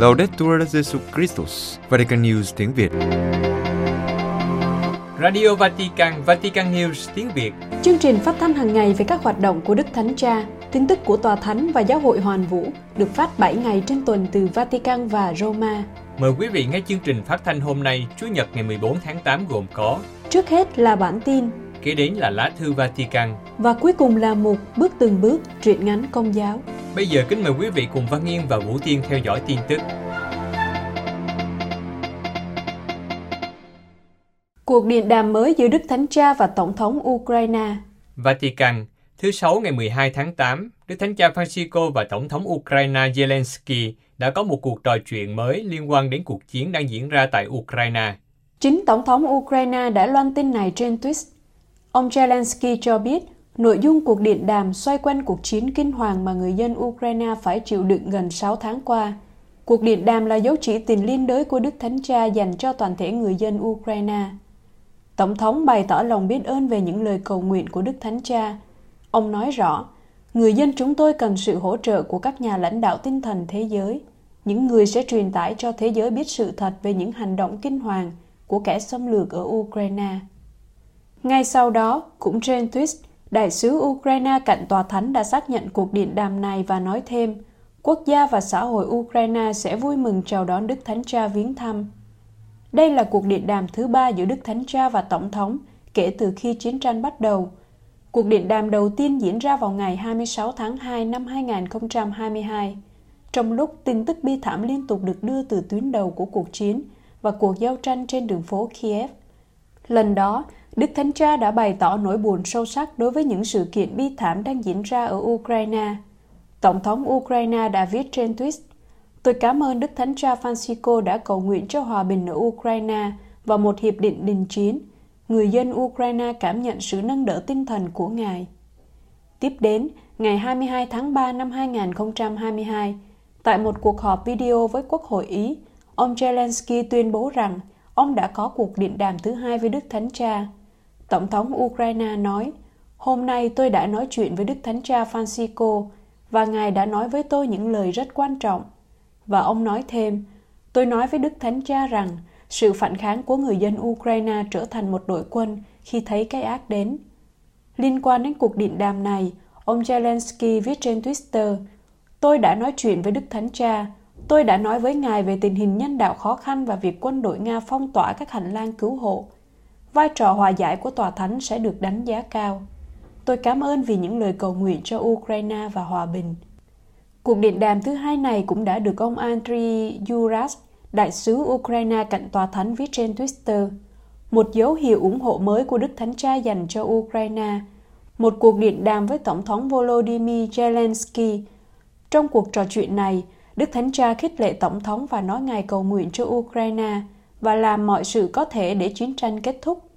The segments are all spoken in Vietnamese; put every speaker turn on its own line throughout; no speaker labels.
Laudetur Jesu Christus, Vatican News tiếng Việt.
Radio Vatican, Vatican News tiếng Việt.
Chương trình phát thanh hàng ngày về các hoạt động của Đức Thánh Cha, tin tức của Tòa Thánh và Giáo hội Hoàn Vũ được phát 7 ngày trên tuần từ Vatican và Roma.
Mời quý vị nghe chương trình phát thanh hôm nay, Chủ nhật ngày 14 tháng 8 gồm có
Trước hết là bản tin,
Kế đến là lá thư Vatican.
và cuối cùng là một bước từng bước truyện ngắn công giáo.
Bây giờ kính mời quý vị cùng Văn Nghiên và Vũ Tiên theo dõi tin tức.
Cuộc điện đàm mới giữa Đức Thánh Cha và Tổng thống Ukraine.
Vatican, thứ Sáu ngày 12 tháng 8, Đức Thánh Cha Francisco và Tổng thống Ukraine Zelensky đã có một cuộc trò chuyện mới liên quan đến cuộc chiến đang diễn ra tại Ukraine.
Chính Tổng thống Ukraine đã loan tin này trên Twitter. Ông Zelensky cho biết nội dung cuộc điện đàm xoay quanh cuộc chiến kinh hoàng mà người dân Ukraine phải chịu đựng gần 6 tháng qua. Cuộc điện đàm là dấu chỉ tình liên đới của Đức Thánh Cha dành cho toàn thể người dân Ukraine. Tổng thống bày tỏ lòng biết ơn về những lời cầu nguyện của Đức Thánh Cha. Ông nói rõ, người dân chúng tôi cần sự hỗ trợ của các nhà lãnh đạo tinh thần thế giới, những người sẽ truyền tải cho thế giới biết sự thật về những hành động kinh hoàng của kẻ xâm lược ở Ukraine. Ngay sau đó, cũng trên Twitter, đại sứ Ukraine cạnh tòa thánh đã xác nhận cuộc điện đàm này và nói thêm, quốc gia và xã hội Ukraine sẽ vui mừng chào đón Đức Thánh Cha viếng thăm. Đây là cuộc điện đàm thứ ba giữa Đức Thánh Cha và Tổng thống kể từ khi chiến tranh bắt đầu. Cuộc điện đàm đầu tiên diễn ra vào ngày 26 tháng 2 năm 2022, trong lúc tin tức bi thảm liên tục được đưa từ tuyến đầu của cuộc chiến và cuộc giao tranh trên đường phố Kiev. Lần đó, Đức Thánh Cha đã bày tỏ nỗi buồn sâu sắc đối với những sự kiện bi thảm đang diễn ra ở Ukraine. Tổng thống Ukraine đã viết trên Twitter, Tôi cảm ơn Đức Thánh Cha Francisco đã cầu nguyện cho hòa bình ở Ukraine và một hiệp định đình chiến. Người dân Ukraine cảm nhận sự nâng đỡ tinh thần của Ngài. Tiếp đến, ngày 22 tháng 3 năm 2022, tại một cuộc họp video với Quốc hội Ý, ông Zelensky tuyên bố rằng ông đã có cuộc điện đàm thứ hai với Đức Thánh Cha. Tổng thống Ukraine nói, Hôm nay tôi đã nói chuyện với Đức Thánh Cha Francisco và Ngài đã nói với tôi những lời rất quan trọng. Và ông nói thêm, tôi nói với Đức Thánh Cha rằng sự phản kháng của người dân Ukraine trở thành một đội quân khi thấy cái ác đến. Liên quan đến cuộc điện đàm này, ông Zelensky viết trên Twitter, Tôi đã nói chuyện với Đức Thánh Cha, tôi đã nói với Ngài về tình hình nhân đạo khó khăn và việc quân đội Nga phong tỏa các hành lang cứu hộ. Vai trò hòa giải của Tòa Thánh sẽ được đánh giá cao. Tôi cảm ơn vì những lời cầu nguyện cho Ukraine và hòa bình. Cuộc điện đàm thứ hai này cũng đã được ông Andriy Yuras, đại sứ Ukraine cạnh tòa thánh viết trên Twitter. Một dấu hiệu ủng hộ mới của Đức Thánh Cha dành cho Ukraine. Một cuộc điện đàm với Tổng thống Volodymyr Zelensky. Trong cuộc trò chuyện này, Đức Thánh Cha khích lệ Tổng thống và nói Ngài cầu nguyện cho Ukraine và làm mọi sự có thể để chiến tranh kết thúc.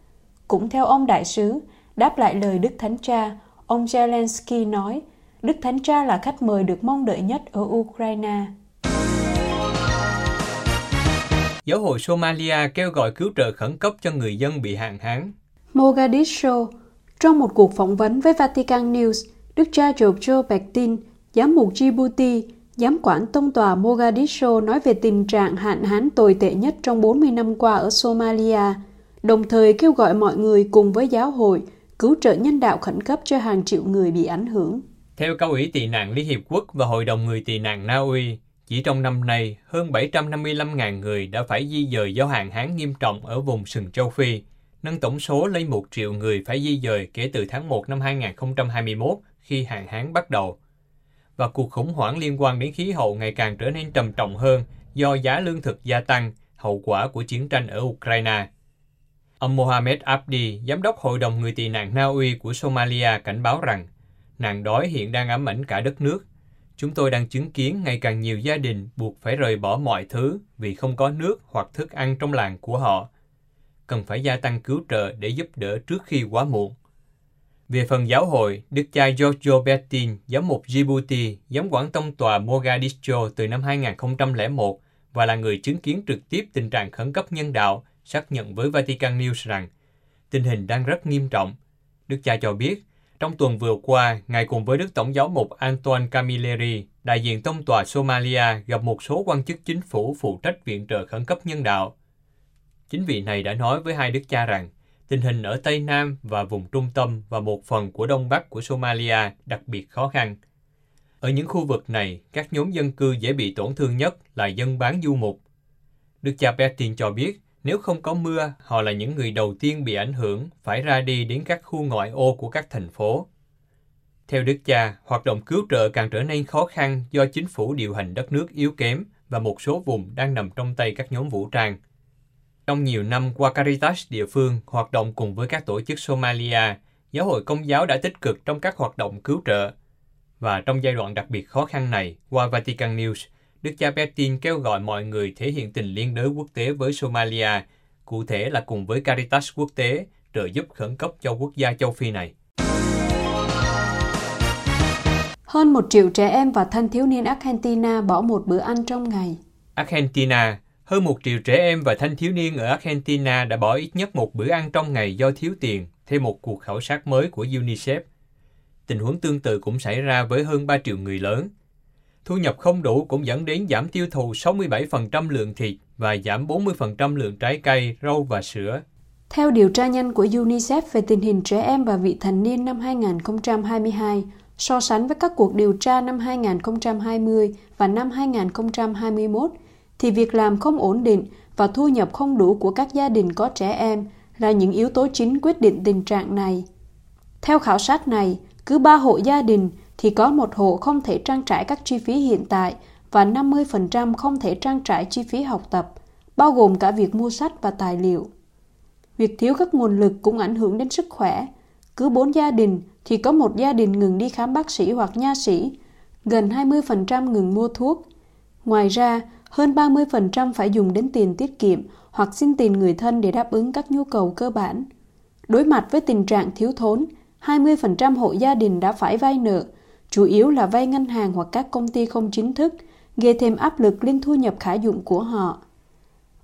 Cũng theo ông đại sứ, đáp lại lời Đức Thánh Cha, ông Zelensky nói, Đức Thánh Cha là khách mời được mong đợi nhất ở Ukraine.
Giáo hội Somalia kêu gọi cứu trợ khẩn cấp cho người dân bị hạn hán.
Mogadishu Trong một cuộc phỏng vấn với Vatican News, Đức cha Giorgio Bektin, giám mục Djibouti, giám quản tông tòa Mogadishu nói về tình trạng hạn hán tồi tệ nhất trong 40 năm qua ở Somalia, đồng thời kêu gọi mọi người cùng với giáo hội cứu trợ nhân đạo khẩn cấp cho hàng triệu người bị ảnh hưởng.
Theo Cao ủy tị nạn Liên Hiệp Quốc và Hội đồng Người tị nạn Na Uy, chỉ trong năm nay, hơn 755.000 người đã phải di dời do hạn hán nghiêm trọng ở vùng sừng châu Phi, nâng tổng số lên 1 triệu người phải di dời kể từ tháng 1 năm 2021 khi hạn hán bắt đầu. Và cuộc khủng hoảng liên quan đến khí hậu ngày càng trở nên trầm trọng hơn do giá lương thực gia tăng, hậu quả của chiến tranh ở Ukraine. Ông Mohamed Abdi, giám đốc Hội đồng Người tị nạn Na Uy của Somalia cảnh báo rằng nạn đói hiện đang ám ảnh cả đất nước. Chúng tôi đang chứng kiến ngày càng nhiều gia đình buộc phải rời bỏ mọi thứ vì không có nước hoặc thức ăn trong làng của họ. Cần phải gia tăng cứu trợ để giúp đỡ trước khi quá muộn. Về phần giáo hội, Đức cha Giorgio Bertin, giám mục Djibouti, giám quản tông tòa Mogadishu từ năm 2001 và là người chứng kiến trực tiếp tình trạng khẩn cấp nhân đạo, xác nhận với Vatican News rằng tình hình đang rất nghiêm trọng. Đức cha cho biết, Trong tuần vừa qua, Ngài cùng với Đức Tổng giáo mục Antoine Camilleri, đại diện tông tòa Somalia gặp một số quan chức chính phủ phụ trách viện trợ khẩn cấp nhân đạo. Chính vị này đã nói với hai đức cha rằng, tình hình ở Tây Nam và vùng trung tâm và một phần của Đông Bắc của Somalia đặc biệt khó khăn. Ở những khu vực này, các nhóm dân cư dễ bị tổn thương nhất là dân bán du mục. Đức cha Bertin cho biết, nếu không có mưa, họ là những người đầu tiên bị ảnh hưởng, phải ra đi đến các khu ngoại ô của các thành phố. Theo Đức cha, hoạt động cứu trợ càng trở nên khó khăn do chính phủ điều hành đất nước yếu kém và một số vùng đang nằm trong tay các nhóm vũ trang. Trong nhiều năm qua Caritas địa phương hoạt động cùng với các tổ chức Somalia, giáo hội công giáo đã tích cực trong các hoạt động cứu trợ. Và trong giai đoạn đặc biệt khó khăn này, qua Vatican News, Đức cha Bertin kêu gọi mọi người thể hiện tình liên đới quốc tế với Somalia, cụ thể là cùng với Caritas quốc tế, trợ giúp khẩn cấp cho quốc gia châu Phi này.
Hơn một triệu trẻ em và thanh thiếu niên Argentina bỏ một bữa ăn trong ngày.
Argentina, hơn một triệu trẻ em và thanh thiếu niên ở Argentina đã bỏ ít nhất một bữa ăn trong ngày do thiếu tiền, theo một cuộc khảo sát mới của UNICEF. Tình huống tương tự cũng xảy ra với hơn 3 triệu người lớn. Thu nhập không đủ cũng dẫn đến giảm tiêu thụ 67% lượng thịt và giảm 40% lượng trái cây, rau và sữa.
Theo điều tra nhanh của UNICEF về tình hình trẻ em và vị thành niên năm 2022, so sánh với các cuộc điều tra năm 2020 và năm 2021, thì việc làm không ổn định và thu nhập không đủ của các gia đình có trẻ em là những yếu tố chính quyết định tình trạng này. Theo khảo sát này, cứ ba hộ gia đình thì có một hộ không thể trang trải các chi phí hiện tại và 50% không thể trang trải chi phí học tập, bao gồm cả việc mua sách và tài liệu. Việc thiếu các nguồn lực cũng ảnh hưởng đến sức khỏe. Cứ bốn gia đình thì có một gia đình ngừng đi khám bác sĩ hoặc nha sĩ, gần 20% ngừng mua thuốc. Ngoài ra, hơn 30% phải dùng đến tiền tiết kiệm hoặc xin tiền người thân để đáp ứng các nhu cầu cơ bản. Đối mặt với tình trạng thiếu thốn, 20% hộ gia đình đã phải vay nợ, chủ yếu là vay ngân hàng hoặc các công ty không chính thức, gây thêm áp lực lên thu nhập khả dụng của họ.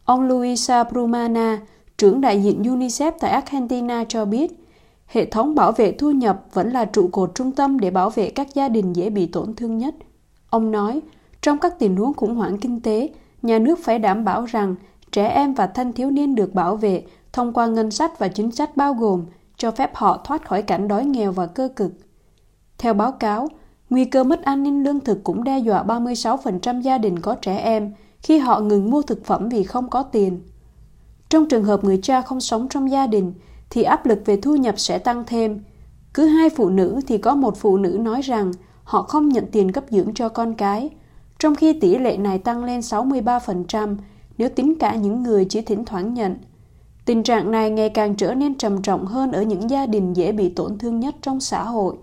Ông Luisa Brumana, trưởng đại diện UNICEF tại Argentina cho biết, hệ thống bảo vệ thu nhập vẫn là trụ cột trung tâm để bảo vệ các gia đình dễ bị tổn thương nhất. Ông nói, trong các tình huống khủng hoảng kinh tế, nhà nước phải đảm bảo rằng trẻ em và thanh thiếu niên được bảo vệ thông qua ngân sách và chính sách bao gồm cho phép họ thoát khỏi cảnh đói nghèo và cơ cực. Theo báo cáo, nguy cơ mất an ninh lương thực cũng đe dọa 36% gia đình có trẻ em khi họ ngừng mua thực phẩm vì không có tiền. Trong trường hợp người cha không sống trong gia đình, thì áp lực về thu nhập sẽ tăng thêm. Cứ hai phụ nữ thì có một phụ nữ nói rằng họ không nhận tiền cấp dưỡng cho con cái, trong khi tỷ lệ này tăng lên 63% nếu tính cả những người chỉ thỉnh thoảng nhận. Tình trạng này ngày càng trở nên trầm trọng hơn ở những gia đình dễ bị tổn thương nhất trong xã hội.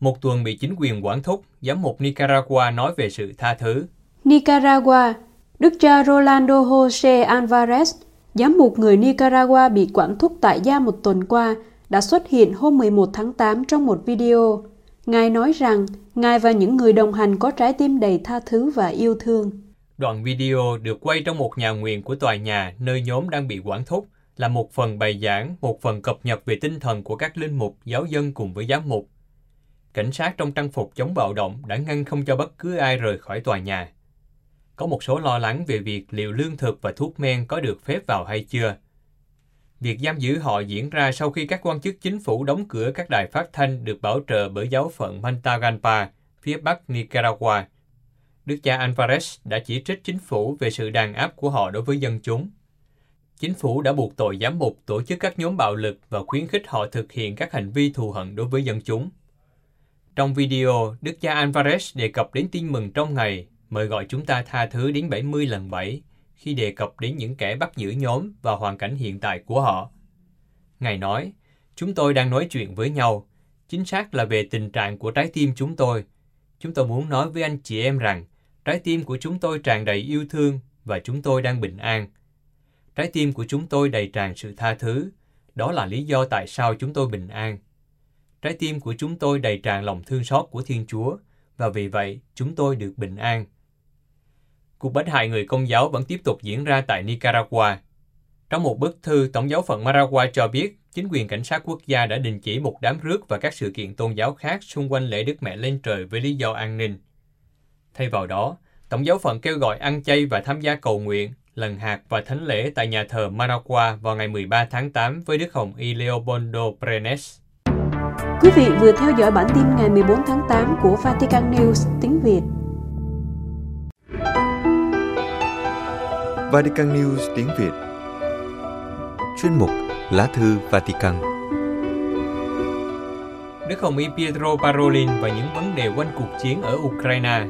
Một tuần bị chính quyền quản thúc, giám mục Nicaragua nói về sự tha thứ.
Nicaragua, Đức cha Rolando Jose Alvarez, giám mục người Nicaragua bị quản thúc tại gia một tuần qua, đã xuất hiện hôm 11 tháng 8 trong một video. Ngài nói rằng Ngài và những người đồng hành có trái tim đầy tha thứ và yêu thương.
Đoạn video được quay trong một nhà nguyện của tòa nhà nơi nhóm đang bị quản thúc, là một phần bài giảng, một phần cập nhật về tinh thần của các linh mục, giáo dân cùng với giám mục. Cảnh sát trong trang phục chống bạo động đã ngăn không cho bất cứ ai rời khỏi tòa nhà. Có một số lo lắng về việc liệu lương thực và thuốc men có được phép vào hay chưa. Việc giam giữ họ diễn ra sau khi các quan chức chính phủ đóng cửa các đài phát thanh được bảo trợ bởi giáo phận Mantagalpa, phía bắc Nicaragua. Đức cha Alvarez đã chỉ trích chính phủ về sự đàn áp của họ đối với dân chúng. Chính phủ đã buộc tội giám mục tổ chức các nhóm bạo lực và khuyến khích họ thực hiện các hành vi thù hận đối với dân chúng. Trong video, Đức cha Alvarez đề cập đến tin mừng trong ngày, mời gọi chúng ta tha thứ đến 70 lần 7 khi đề cập đến những kẻ bắt giữ nhóm và hoàn cảnh hiện tại của họ. Ngài nói, chúng tôi đang nói chuyện với nhau, chính xác là về tình trạng của trái tim chúng tôi. Chúng tôi muốn nói với anh chị em rằng, trái tim của chúng tôi tràn đầy yêu thương và chúng tôi đang bình an. Trái tim của chúng tôi đầy tràn sự tha thứ, đó là lý do tại sao chúng tôi bình an. Trái tim của chúng tôi đầy tràn lòng thương xót của Thiên Chúa, và vì vậy chúng tôi được bình an. Cuộc bắt hại người công giáo vẫn tiếp tục diễn ra tại Nicaragua. Trong một bức thư, Tổng giáo phận Maragua cho biết chính quyền cảnh sát quốc gia đã đình chỉ một đám rước và các sự kiện tôn giáo khác xung quanh lễ Đức Mẹ lên trời với lý do an ninh. Thay vào đó, Tổng giáo phận kêu gọi ăn chay và tham gia cầu nguyện, lần hạt và thánh lễ tại nhà thờ Managua vào ngày 13 tháng 8 với Đức Hồng Y Leopoldo Brenes.
Quý vị vừa theo dõi bản tin ngày 14 tháng 8 của Vatican News tiếng Việt.
Vatican News tiếng Việt. Chuyên mục Lá thư Vatican.
Đức Hồng Y Pietro Parolin và những vấn đề quanh cuộc chiến ở Ukraine.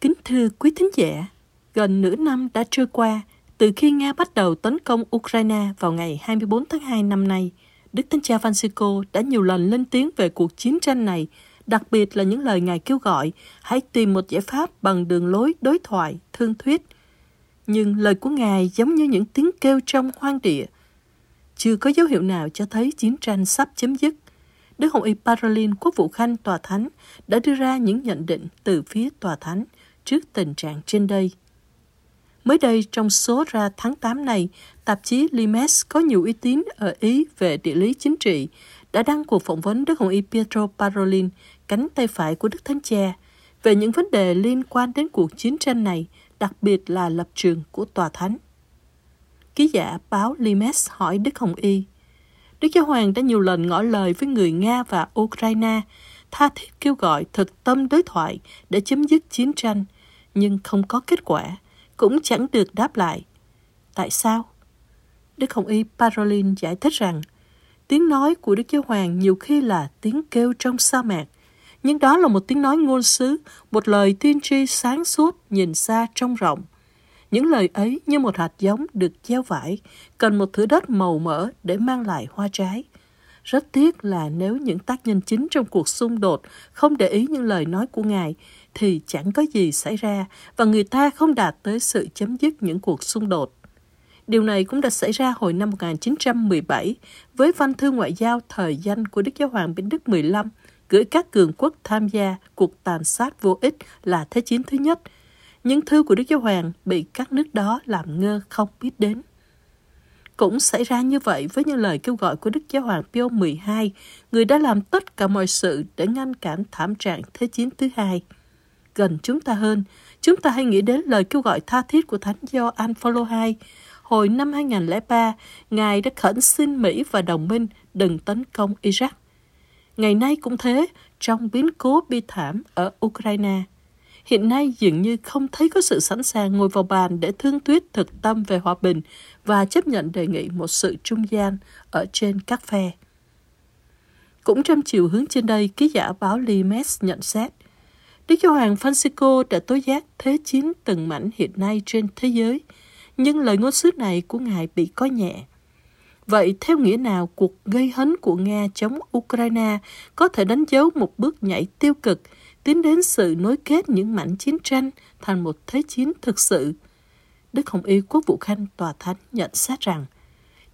Kính thưa quý thính giả, gần nửa năm đã trôi qua từ khi Nga bắt đầu tấn công Ukraine vào ngày 24 tháng 2 năm nay. Đức Thánh Cha Francisco đã nhiều lần lên tiếng về cuộc chiến tranh này, đặc biệt là những lời Ngài kêu gọi hãy tìm một giải pháp bằng đường lối đối thoại, thương thuyết. Nhưng lời của Ngài giống như những tiếng kêu trong hoang địa. Chưa có dấu hiệu nào cho thấy chiến tranh sắp chấm dứt. Đức Hồng Y Parolin, Quốc vụ Khanh Tòa Thánh, đã đưa ra những nhận định từ phía Tòa Thánh trước tình trạng trên đây. Mới đây, trong số ra tháng 8 này, tạp chí Limes có nhiều uy tín ở Ý về địa lý chính trị đã đăng cuộc phỏng vấn Đức Hồng Y Pietro Parolin, cánh tay phải của Đức Thánh Cha, về những vấn đề liên quan đến cuộc chiến tranh này, đặc biệt là lập trường của Tòa Thánh. Ký giả báo Limes hỏi Đức Hồng Y, Đức Giáo Hoàng đã nhiều lần ngỏ lời với người Nga và Ukraine, tha thiết kêu gọi thực tâm đối thoại để chấm dứt chiến tranh, nhưng không có kết quả, cũng chẳng được đáp lại. Tại sao? Đức Hồng Y Parolin giải thích rằng, tiếng nói của Đức Giáo Hoàng nhiều khi là tiếng kêu trong sa mạc, nhưng đó là một tiếng nói ngôn sứ, một lời tiên tri sáng suốt nhìn xa trong rộng. Những lời ấy như một hạt giống được gieo vải, cần một thửa đất màu mỡ để mang lại hoa trái. Rất tiếc là nếu những tác nhân chính trong cuộc xung đột không để ý những lời nói của Ngài, thì chẳng có gì xảy ra và người ta không đạt tới sự chấm dứt những cuộc xung đột. Điều này cũng đã xảy ra hồi năm 1917 với văn thư ngoại giao thời danh của Đức Giáo hoàng Benedict XV gửi các cường quốc tham gia cuộc tàn sát vô ích là Thế chiến thứ nhất. Những thư của Đức Giáo hoàng bị các nước đó làm ngơ không biết đến. Cũng xảy ra như vậy với những lời kêu gọi của Đức Giáo hoàng Pio XII, người đã làm tất cả mọi sự để ngăn cản thảm trạng Thế chiến thứ hai. Gần chúng ta hơn, chúng ta hãy nghĩ đến lời kêu gọi tha thiết của Thánh Gioan Phaolô II. Hồi năm 2003, Ngài đã khẩn xin Mỹ và đồng minh đừng tấn công Iraq. Ngày nay cũng thế, trong biến cố bi thảm ở Ukraine. Hiện nay dường như không thấy có sự sẵn sàng ngồi vào bàn để thương thuyết thực tâm về hòa bình và chấp nhận đề nghị một sự trung gian ở trên các phe. Cũng trong chiều hướng trên đây, ký giả báo Limes nhận xét, Đức Giáo hoàng Francisco đã tố giác thế chiến từng mảnh hiện nay trên thế giới, nhưng lời ngôn sứ này của Ngài bị coi nhẹ. Vậy theo nghĩa nào cuộc gây hấn của Nga chống Ukraine có thể đánh dấu một bước nhảy tiêu cực tiến đến sự nối kết những mảnh chiến tranh thành một thế chiến thực sự? Đức Hồng Y Quốc vụ Khanh Tòa Thánh nhận xét rằng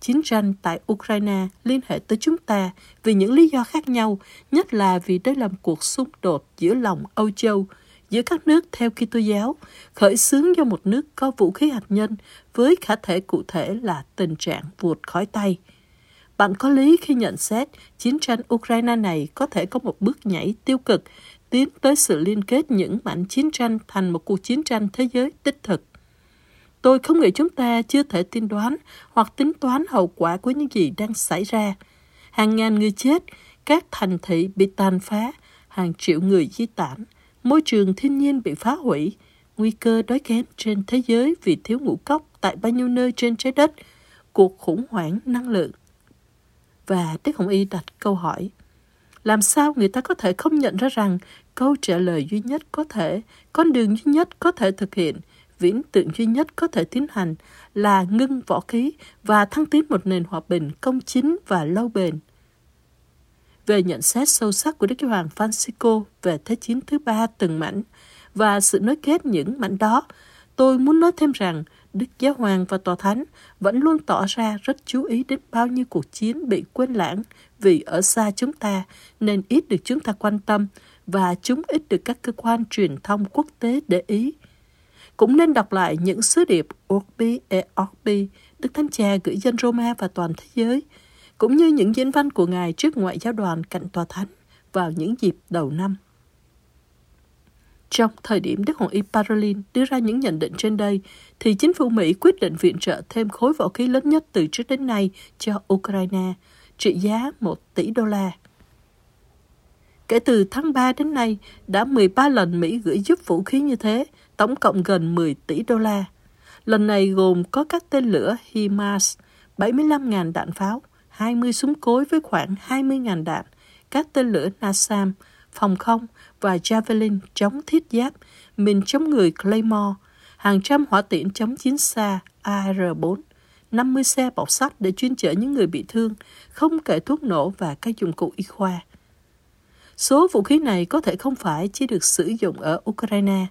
chiến tranh tại Ukraine liên hệ tới chúng ta vì những lý do khác nhau, nhất là vì đây là một cuộc xung đột giữa lòng Âu Châu, giữa các nước theo Kitô giáo, khởi xướng do một nước có vũ khí hạt nhân với khả thể cụ thể là tình trạng vụt khỏi tay. Bạn có lý khi nhận xét chiến tranh Ukraine này có thể có một bước nhảy tiêu cực tiến tới sự liên kết những mảnh chiến tranh thành một cuộc chiến tranh thế giới đích thực. Tôi không nghĩ chúng ta chưa thể tiên đoán hoặc tính toán hậu quả của những gì đang xảy ra. Hàng ngàn người chết, các thành thị bị tàn phá, hàng triệu người di tản, môi trường thiên nhiên bị phá hủy, nguy cơ đói kém trên thế giới vì thiếu ngũ cốc tại bao nhiêu nơi trên trái đất, cuộc khủng hoảng năng lượng. Và Đức Hồng Y đặt câu hỏi, làm sao người ta có thể không nhận ra rằng câu trả lời duy nhất có thể, con đường duy nhất có thể thực hiện viễn tượng duy nhất có thể tiến hành là ngưng võ khí và thăng tiến một nền hòa bình công chính và lâu bền. Về nhận xét sâu sắc của Đức Giáo Hoàng Francisco về Thế chiến thứ ba từng mảnh và sự nối kết những mảnh đó, tôi muốn nói thêm rằng Đức Giáo Hoàng và Tòa Thánh vẫn luôn tỏ ra rất chú ý đến bao nhiêu cuộc chiến bị quên lãng vì ở xa chúng ta nên ít được chúng ta quan tâm và chúng ít được các cơ quan truyền thông quốc tế để ý. Cũng nên đọc lại những sứ điệp Orbi e Orbi Đức Thánh Cha gửi dân Roma và toàn thế giới, cũng như những diễn văn của Ngài trước ngoại giao đoàn cạnh tòa thánh vào những dịp đầu năm. Trong thời điểm Đức Hoàng y Parolin đưa ra những nhận định trên đây, thì chính phủ Mỹ quyết định viện trợ thêm khối vũ khí lớn nhất từ trước đến nay cho Ukraine, trị giá 1 tỷ đô la. Kể từ tháng 3 đến nay, đã 13 lần Mỹ gửi giúp vũ khí như thế, tổng cộng gần 10 tỷ đô la. Lần này gồm có các tên lửa HIMARS, 75.000 đạn pháo, 20 súng cối với khoảng 20.000 đạn, các tên lửa NASAM, phòng không và Javelin chống thiết giáp, mình chống người Claymore, hàng trăm hỏa tiễn chống chiến xa AR-4, 50 xe bọc sắt để chuyên chở những người bị thương, không kể thuốc nổ và các dụng cụ y khoa. Số vũ khí này có thể không phải chỉ được sử dụng ở Ukraine.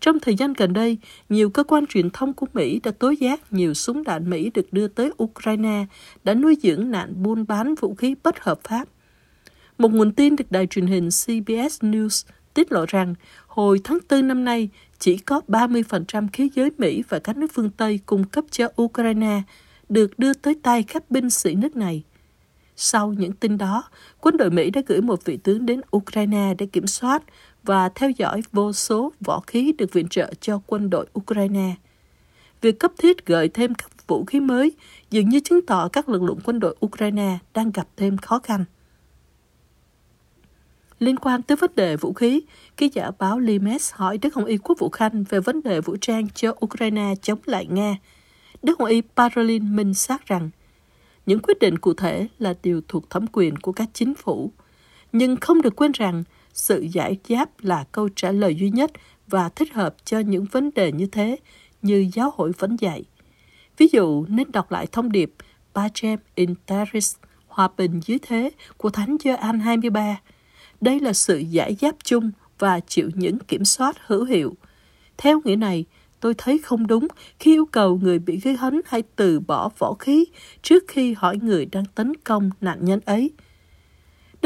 Trong thời gian gần đây, nhiều cơ quan truyền thông của Mỹ đã tố giác nhiều súng đạn Mỹ được đưa tới Ukraine đã nuôi dưỡng nạn buôn bán vũ khí bất hợp pháp. Một nguồn tin được đài truyền hình CBS News tiết lộ rằng hồi tháng 4 năm nay, chỉ có 30% khí giới Mỹ và các nước phương Tây cung cấp cho Ukraine được đưa tới tay các binh sĩ nước này. Sau những tin đó, quân đội Mỹ đã gửi một vị tướng đến Ukraine để kiểm soát và theo dõi vô số võ khí được viện trợ cho quân đội Ukraine. Việc cấp thiết gợi thêm các vũ khí mới dường như chứng tỏ các lực lượng quân đội Ukraine đang gặp thêm khó khăn. Liên quan tới vấn đề vũ khí, ký giả báo Limes hỏi Đức Hồng Y Quốc vụ Khanh về vấn đề vũ trang cho Ukraine chống lại Nga. Đức Hồng Y Parolin minh xác rằng những quyết định cụ thể là điều thuộc thẩm quyền của các chính phủ. Nhưng không được quên rằng sự giải giáp là câu trả lời duy nhất và thích hợp cho những vấn đề như thế như giáo hội vẫn dạy. Ví dụ nên đọc lại thông điệp Pacem in Terris, hòa bình dưới thế của Thánh Gioan 23. Đây là sự giải giáp chung và chịu những kiểm soát hữu hiệu. Theo nghĩa này, tôi thấy không đúng khi yêu cầu người bị gây hấn hãy từ bỏ võ khí trước khi hỏi người đang tấn công nạn nhân ấy.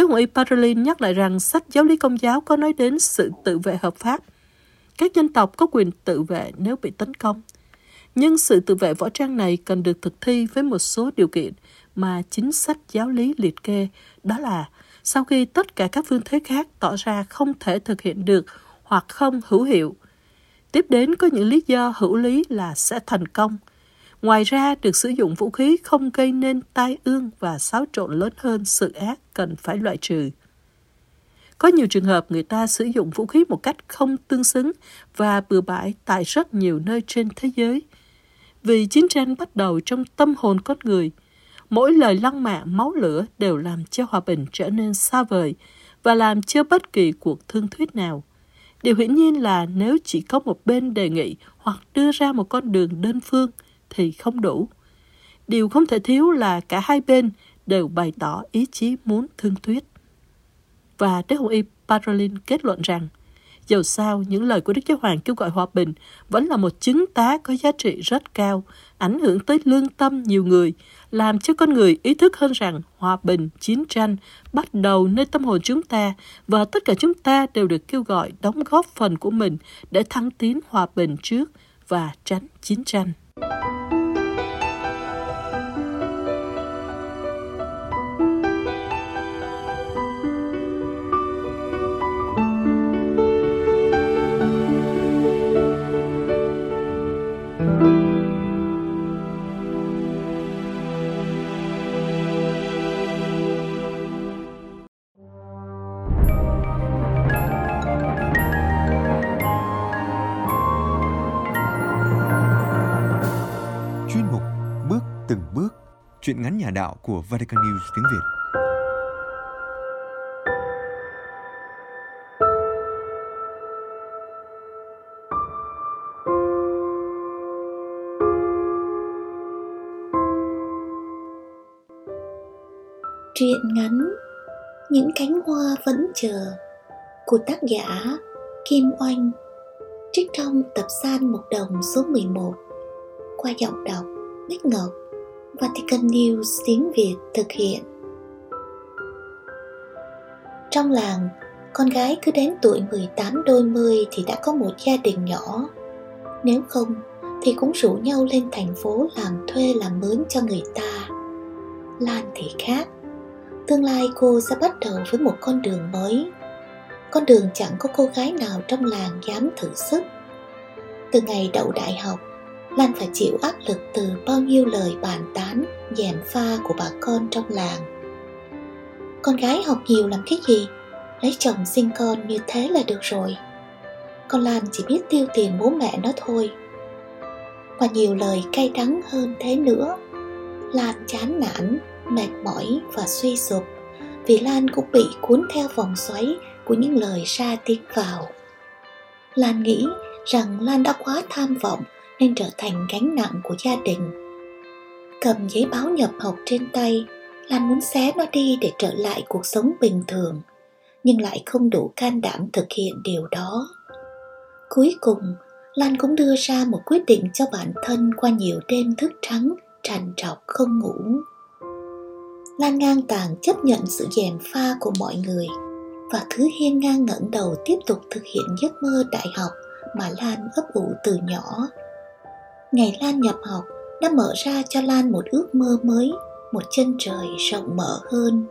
Đức Hồng Y Parolin nhắc lại rằng sách giáo lý công giáo có nói đến sự tự vệ hợp pháp. Các dân tộc có quyền tự vệ nếu bị tấn công. Nhưng sự tự vệ võ trang này cần được thực thi với một số điều kiện mà chính sách giáo lý liệt kê, đó là sau khi tất cả các phương thế khác tỏ ra không thể thực hiện được hoặc không hữu hiệu. Tiếp đến có những lý do hữu lý là sẽ thành công. Ngoài ra, được sử dụng vũ khí không gây nên tai ương và xáo trộn lớn hơn sự ác cần phải loại trừ. Có nhiều trường hợp người ta sử dụng vũ khí một cách không tương xứng và bừa bãi tại rất nhiều nơi trên thế giới. Vì chiến tranh bắt đầu trong tâm hồn con người – mỗi lời lăng mạ máu lửa đều làm cho hòa bình trở nên xa vời và làm cho bất kỳ cuộc thương thuyết nào. Điều hiển nhiên là nếu chỉ có một bên đề nghị hoặc đưa ra một con đường đơn phương thì không đủ. Điều không thể thiếu là cả hai bên đều bày tỏ ý chí muốn thương thuyết. Và Đức Hồng Y Parolin kết luận rằng Dầu sao, những lời của Đức Giáo Hoàng kêu gọi hòa bình vẫn là một chứng tá có giá trị rất cao, ảnh hưởng tới lương tâm nhiều người, làm cho con người ý thức hơn rằng hòa bình, chiến tranh bắt đầu nơi tâm hồn chúng ta và tất cả chúng ta đều được kêu gọi đóng góp phần của mình để thăng tiến hòa bình trước và tránh chiến tranh.
you Chuyện ngắn nhà đạo của Vatican News tiếng Việt.
Truyện ngắn, Những cánh hoa vẫn chờ, của tác giả Kim Oanh, trích trong tập san một Đồng số 11 qua giọng đọc Bích Ngọc Vatican News tiếng Việt thực hiện. Trong làng, con gái cứ đến tuổi 18 đôi mươi thì đã có một gia đình nhỏ. Nếu không, thì cũng rủ nhau lên thành phố làm thuê làm mướn cho người ta. Lan thì khác. Tương lai cô sẽ bắt đầu với một con đường mới. Con đường chẳng có cô gái nào trong làng dám thử sức. Từ ngày đậu đại học, Lan phải chịu áp lực từ bao nhiêu lời bàn tán, dèm pha của bà con trong làng. Con gái học nhiều làm cái gì? Lấy chồng sinh con như thế là được rồi. Con Lan chỉ biết tiêu tiền bố mẹ nó thôi. Và nhiều lời cay đắng hơn thế nữa. Lan chán nản, mệt mỏi và suy sụp vì Lan cũng bị cuốn theo vòng xoáy của những lời ra tiếng vào. Lan nghĩ rằng Lan đã quá tham vọng nên trở thành gánh nặng của gia đình. Cầm giấy báo nhập học trên tay, Lan muốn xé nó đi để trở lại cuộc sống bình thường, nhưng lại không đủ can đảm thực hiện điều đó. Cuối cùng, Lan cũng đưa ra một quyết định cho bản thân qua nhiều đêm thức trắng, trằn trọc không ngủ. Lan ngang tàng chấp nhận sự dèm pha của mọi người và cứ hiên ngang ngẩng đầu tiếp tục thực hiện giấc mơ đại học mà Lan ấp ủ từ nhỏ. Ngày Lan nhập học đã mở ra cho Lan một ước mơ mới, một chân trời rộng mở hơn.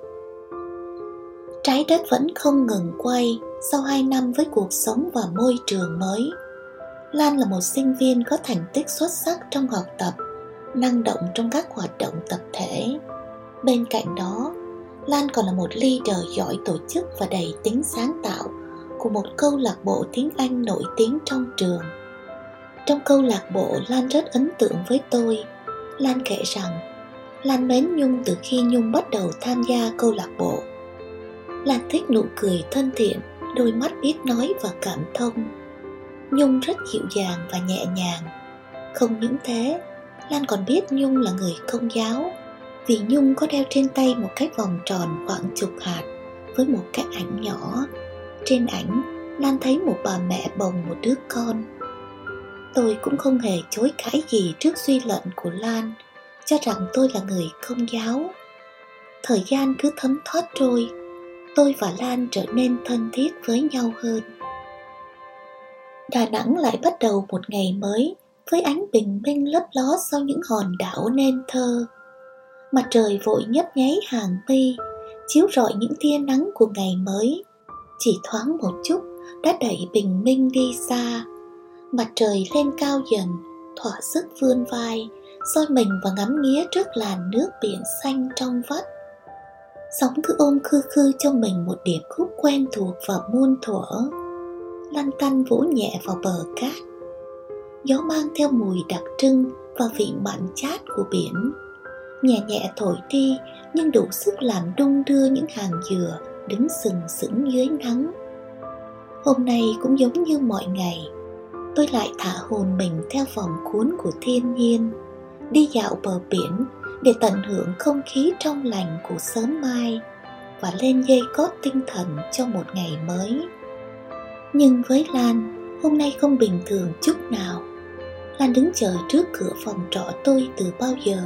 Trái đất vẫn không ngừng quay sau hai năm với cuộc sống và môi trường mới. Lan là một sinh viên có thành tích xuất sắc trong học tập, năng động trong các hoạt động tập thể. Bên cạnh đó, Lan còn là một leader giỏi tổ chức và đầy tính sáng tạo của một câu lạc bộ tiếng Anh nổi tiếng trong trường. Trong câu lạc bộ, Lan rất ấn tượng với tôi. Lan kể rằng, Lan mến Nhung từ khi Nhung bắt đầu tham gia câu lạc bộ. Lan thích nụ cười thân thiện, đôi mắt biết nói và cảm thông. Nhung rất dịu dàng và nhẹ nhàng. Không những thế, Lan còn biết Nhung là người công giáo vì Nhung có đeo trên tay một cái vòng tròn khoảng chục hạt với một cái ảnh nhỏ. Trên ảnh, Lan thấy một bà mẹ bồng một đứa con. Tôi cũng không hề chối cãi gì trước suy luận của Lan, cho rằng tôi là người không giáo. Thời gian cứ thấm thoát trôi, tôi và Lan trở nên thân thiết với nhau hơn. Đà Nẵng lại bắt đầu một ngày mới với ánh bình minh lấp ló sau những hòn đảo nên thơ. Mặt trời vội nhấp nháy hàng mi chiếu rọi những tia nắng của ngày mới. Chỉ thoáng một chút đã đẩy bình minh đi xa. Mặt trời lên cao dần, thỏa sức vươn vai, soi mình và ngắm nghía trước làn nước biển xanh trong vắt. Sóng cứ ôm khư khư cho mình một điệp khúc quen thuộc và muôn thuở. Lăn tăn vỗ nhẹ vào bờ cát. Gió mang theo mùi đặc trưng và vị mặn chát của biển nhẹ nhẹ thổi đi nhưng đủ sức làm đung đưa những hàng dừa đứng sừng sững dưới nắng hôm nay cũng giống như mọi ngày tôi lại thả hồn mình theo vòng cuốn của thiên nhiên, đi dạo bờ biển để tận hưởng không khí trong lành của sớm mai và lên dây cót tinh thần cho một ngày mới. Nhưng với lan, hôm nay không bình thường chút nào. Lan đứng chờ trước cửa phòng trọ tôi từ bao giờ,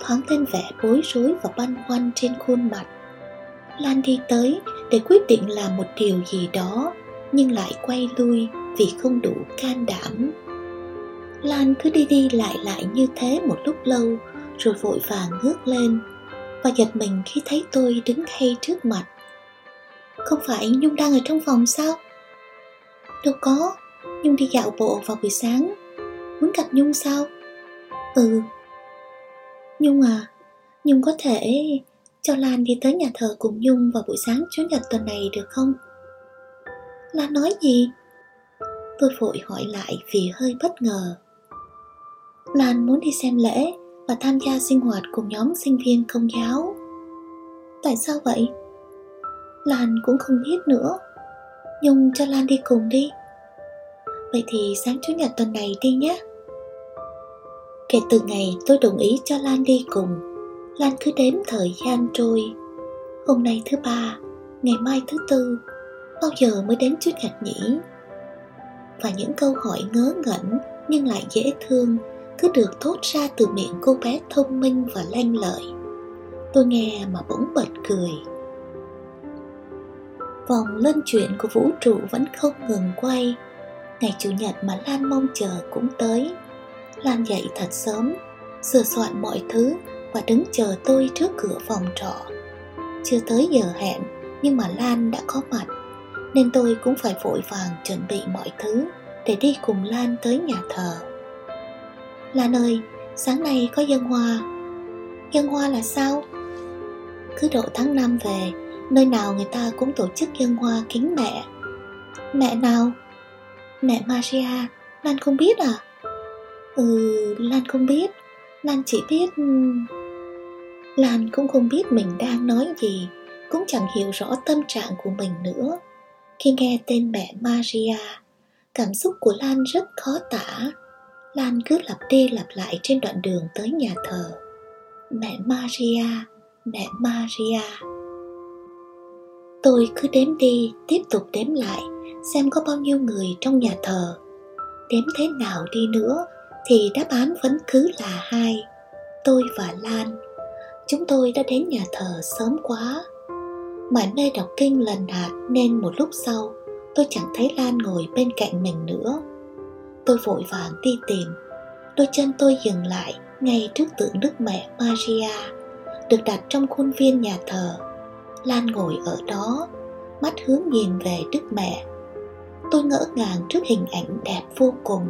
thoáng lên vẻ bối rối và băn khoăn trên khuôn mặt. Lan đi tới để quyết định làm một điều gì đó nhưng lại quay lui vì không đủ can đảm. Lan cứ đi đi lại lại như thế một lúc lâu rồi vội vàng ngước lên và giật mình khi thấy tôi đứng ngay trước mặt. Không phải nhung đang ở trong phòng sao? Đâu có nhung đi dạo bộ vào buổi sáng. Muốn gặp nhung sao? Ừ. Nhung à, Nhung có thể cho Lan đi tới nhà thờ cùng Nhung vào buổi sáng Chủ nhật tuần này được không? Lan nói gì? Tôi vội hỏi lại vì hơi bất ngờ. Lan muốn đi xem lễ và tham gia sinh hoạt cùng nhóm sinh viên công giáo. Tại sao vậy? Lan cũng không biết nữa. Nhung cho Lan đi cùng đi. Vậy thì sáng Chủ nhật tuần này đi nhé. Kể từ ngày tôi đồng ý cho Lan đi cùng, Lan cứ đếm thời gian trôi. Hôm nay thứ ba, ngày mai thứ tư, bao giờ mới đến chút gạch nhỉ? Và những câu hỏi ngớ ngẩn nhưng lại dễ thương cứ được thốt ra từ miệng cô bé thông minh và lanh lợi. Tôi nghe mà bỗng bật cười. Vòng lân chuyển của vũ trụ vẫn không ngừng quay Ngày Chủ nhật mà Lan mong chờ cũng tới Lan dậy thật sớm, Sửa soạn mọi thứ Và đứng chờ tôi trước cửa phòng trọ Chưa tới giờ hẹn Nhưng mà Lan đã có mặt nên tôi cũng phải vội vàng chuẩn bị mọi thứ Để đi cùng Lan tới nhà thờ Lan ơi, sáng nay có dân hoa Dân hoa là sao? Cứ độ tháng 5 về Nơi nào người ta cũng tổ chức dân hoa kính mẹ Mẹ nào? Mẹ Maria, Lan không biết à? Ừ, Lan không biết Lan chỉ biết... Ừ, Lan cũng không biết mình đang nói gì Cũng chẳng hiểu rõ tâm trạng của mình nữa khi nghe tên mẹ Maria Cảm xúc của Lan rất khó tả. Lan cứ lặp đi lặp lại trên đoạn đường tới nhà thờ. Mẹ Maria, mẹ Maria. Tôi cứ đếm đi, tiếp tục đếm lại Xem có bao nhiêu người trong nhà thờ. Đếm thế nào đi nữa Thì đáp án vẫn cứ là hai Tôi và Lan. Chúng tôi đã đến nhà thờ sớm quá. Mải mê đọc kinh lần hạt Nên một lúc sau, Tôi chẳng thấy Lan ngồi bên cạnh mình nữa. Tôi vội vàng đi tìm. Đôi chân tôi dừng lại Ngay trước tượng Đức Mẹ Maria, Được đặt trong khuôn viên nhà thờ. Lan ngồi ở đó, Mắt hướng nhìn về Đức Mẹ. Tôi ngỡ ngàng trước hình ảnh đẹp vô cùng.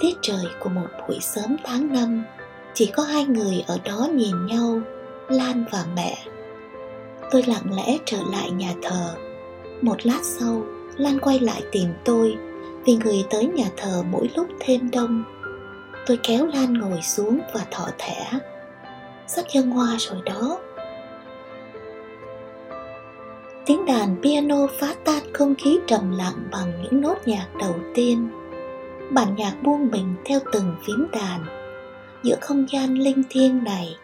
Tiết trời của một buổi sớm tháng năm, Chỉ có hai người ở đó nhìn nhau, Lan và mẹ. Tôi lặng lẽ trở lại nhà thờ. Một lát sau, Lan quay lại tìm tôi, Vì người tới nhà thờ mỗi lúc thêm đông. Tôi kéo Lan ngồi xuống và thọ thẻ. Sắp dân hoa rồi đó. Tiếng đàn piano phá tan không khí trầm lặng bằng những nốt nhạc đầu tiên. Bản nhạc buông mình theo từng phím đàn. Giữa không gian linh thiêng này,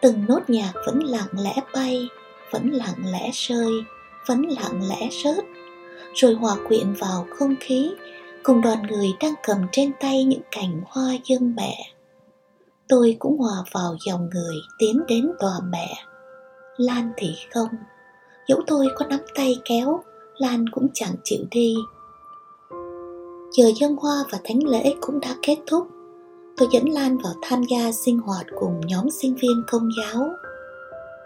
từng nốt nhạc vẫn lặng lẽ bay vẫn lặng lẽ rơi, vẫn lặng lẽ rớt. Rồi hòa quyện vào không khí, cùng đoàn người đang cầm trên tay những cành hoa dân mẹ. Tôi cũng hòa vào dòng người tiến đến tòa mẹ. Lan thì không. Dẫu tôi có nắm tay kéo, lan cũng chẳng chịu đi. Giờ dân hoa và thánh lễ cũng đã kết thúc. Tôi dẫn lan vào tham gia sinh hoạt cùng nhóm sinh viên công giáo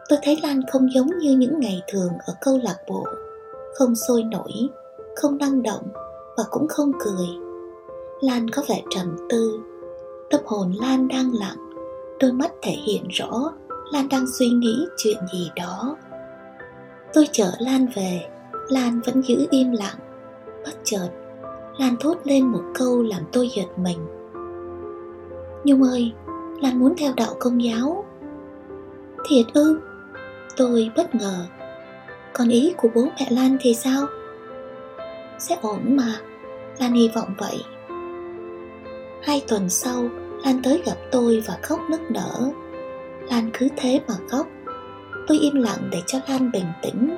tôi thấy lan không giống như những ngày thường ở câu lạc bộ. Không sôi nổi, không năng động và cũng không cười. Lan có vẻ trầm tư. Tâm hồn lan đang lặng. Đôi mắt thể hiện rõ lan đang suy nghĩ chuyện gì đó. Tôi chở Lan về. Lan vẫn giữ im lặng. Bất chợt, Lan thốt lên một câu làm tôi giật mình. Nhung ơi, Lan muốn theo đạo công giáo. Thiệt ư? Tôi bất ngờ. Còn ý của bố mẹ Lan thì sao? Sẽ ổn mà, Lan hy vọng vậy. Hai tuần sau, Lan tới gặp tôi và khóc nức nở. Lan cứ thế mà khóc. Tôi im lặng để cho Lan bình tĩnh.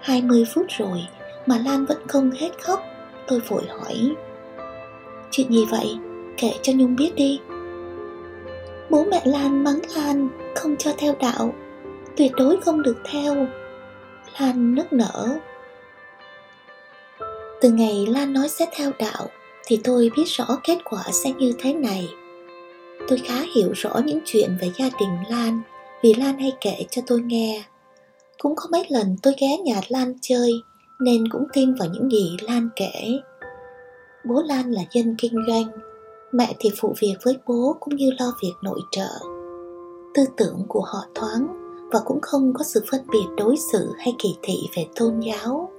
20 phút rồi mà Lan vẫn không hết khóc, Tôi vội hỏi. Chuyện gì vậy? Kể cho Nhung biết đi. Bố mẹ Lan mắng Lan, không cho theo đạo. Tuyệt đối không được theo Lan nức nở Từ ngày Lan nói sẽ theo đạo Thì tôi biết rõ kết quả sẽ như thế này Tôi khá hiểu rõ những chuyện về gia đình Lan vì Lan hay kể cho tôi nghe. Cũng có mấy lần tôi ghé nhà Lan chơi nên cũng tin vào những gì Lan kể. Bố Lan là dân kinh doanh, mẹ thì phụ việc với bố cũng như lo việc nội trợ. Tư tưởng của họ thoáng và cũng không có sự phân biệt đối xử hay kỳ thị về tôn giáo.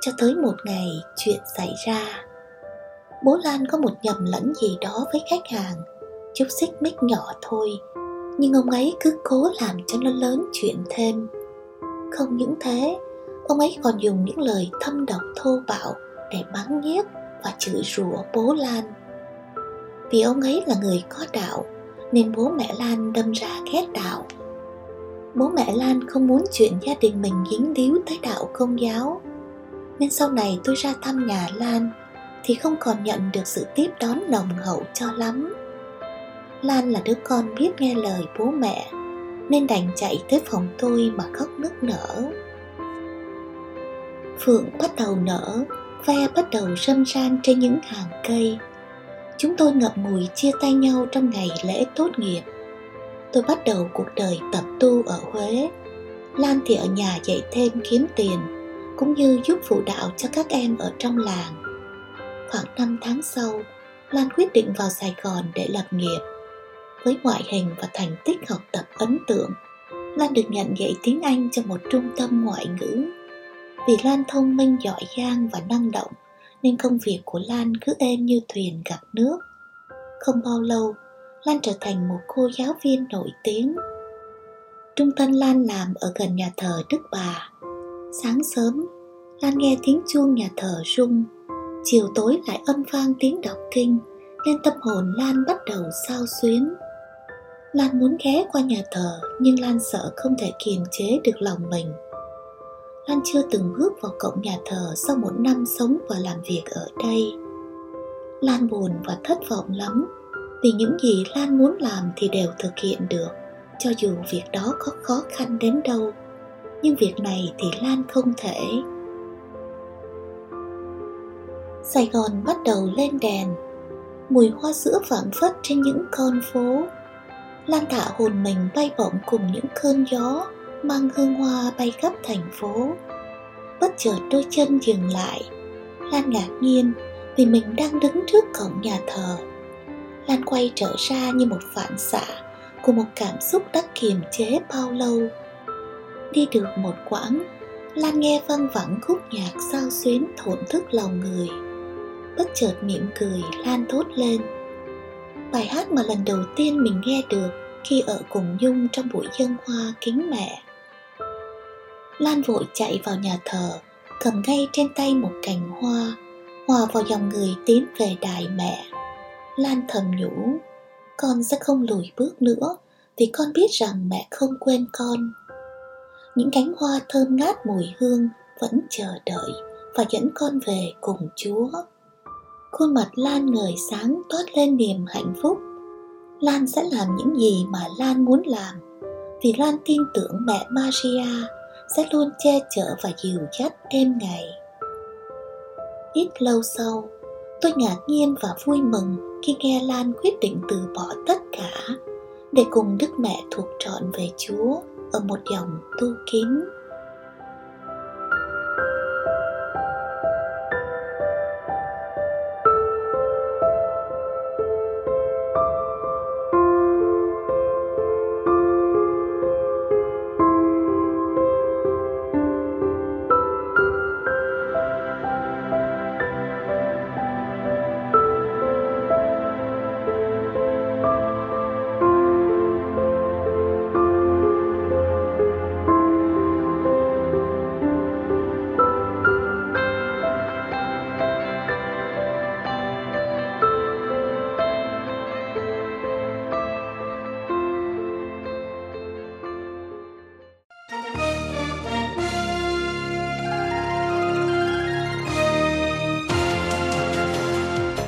Cho tới một ngày chuyện xảy ra. Bố Lan có một nhầm lẫn gì đó với khách hàng, chút xích mích nhỏ thôi nhưng ông ấy cứ cố làm cho nó lớn chuyện thêm không những thế ông ấy còn dùng những lời thâm độc thô bạo để mắng nhiếc và chửi rủa bố lan vì ông ấy là người có đạo nên bố mẹ lan đâm ra ghét đạo bố mẹ lan không muốn chuyện gia đình mình dính líu tới đạo công giáo nên sau này tôi ra thăm nhà lan thì không còn nhận được sự tiếp đón nồng hậu cho lắm Lan là đứa con biết nghe lời bố mẹ Nên đành chạy tới phòng tôi mà khóc nức nở Phượng bắt đầu nở, ve bắt đầu râm ran trên những hàng cây. Chúng tôi ngậm ngùi chia tay nhau trong ngày lễ tốt nghiệp. Tôi bắt đầu cuộc đời tập tu ở Huế. Lan thì ở nhà dạy thêm kiếm tiền, cũng như giúp phụ đạo cho các em ở trong làng. Khoảng 5 tháng sau, Lan quyết định vào Sài Gòn để lập nghiệp. Với ngoại hình và thành tích học tập ấn tượng, Lan được nhận dạy tiếng Anh cho một trung tâm ngoại ngữ. Vì Lan thông minh giỏi giang và năng động, nên công việc của Lan cứ êm như thuyền gặp nước. Không bao lâu, Lan trở thành một cô giáo viên nổi tiếng. Trung tâm Lan làm ở gần nhà thờ Đức Bà. Sáng sớm, Lan nghe tiếng chuông nhà thờ rung, chiều tối lại âm vang tiếng đọc kinh, nên tâm hồn Lan bắt đầu sao xuyến. Lan muốn ghé qua nhà thờ nhưng Lan sợ không thể kiềm chế được lòng mình. Lan chưa từng bước vào cổng nhà thờ sau một năm sống và làm việc ở đây. Lan buồn và thất vọng lắm vì những gì Lan muốn làm thì đều thực hiện được, cho dù việc đó có khó khăn đến đâu. Nhưng việc này thì Lan không thể. Sài Gòn bắt đầu lên đèn. Mùi hoa sữa phảng phất trên những con phố. Lan thả hồn mình bay bổng cùng những cơn gió, Mang hương hoa bay khắp thành phố. Bất chợt đôi chân dừng lại. Lan ngạc nhiên vì mình đang đứng trước cổng nhà thờ. Lan quay trở ra như một phản xạ của một cảm xúc đã kiềm chế bao lâu Đi được một quãng Lan nghe văng vẳng khúc nhạc sao xuyến thổn thức lòng người Bất chợt mỉm cười Lan thốt lên Bài hát mà lần đầu tiên mình nghe được khi ở cùng Nhung trong buổi dân hoa kính mẹ. Lan vội chạy vào nhà thờ, cầm ngay trên tay một cành hoa, hòa vào dòng người tiến về đài mẹ. Lan thầm nhủ, con sẽ không lùi bước nữa vì con biết rằng mẹ không quên con. Những cánh hoa thơm ngát mùi hương vẫn chờ đợi và dẫn con về cùng Chúa. Khuôn mặt Lan ngời sáng toát lên niềm hạnh phúc Lan sẽ làm những gì mà Lan muốn làm vì Lan tin tưởng mẹ Maria sẽ luôn che chở và dìu dắt đêm ngày. Ít lâu sau, tôi ngạc nhiên và vui mừng khi nghe Lan quyết định từ bỏ tất cả để cùng Đức Mẹ thuộc trọn về Chúa ở một dòng tu kín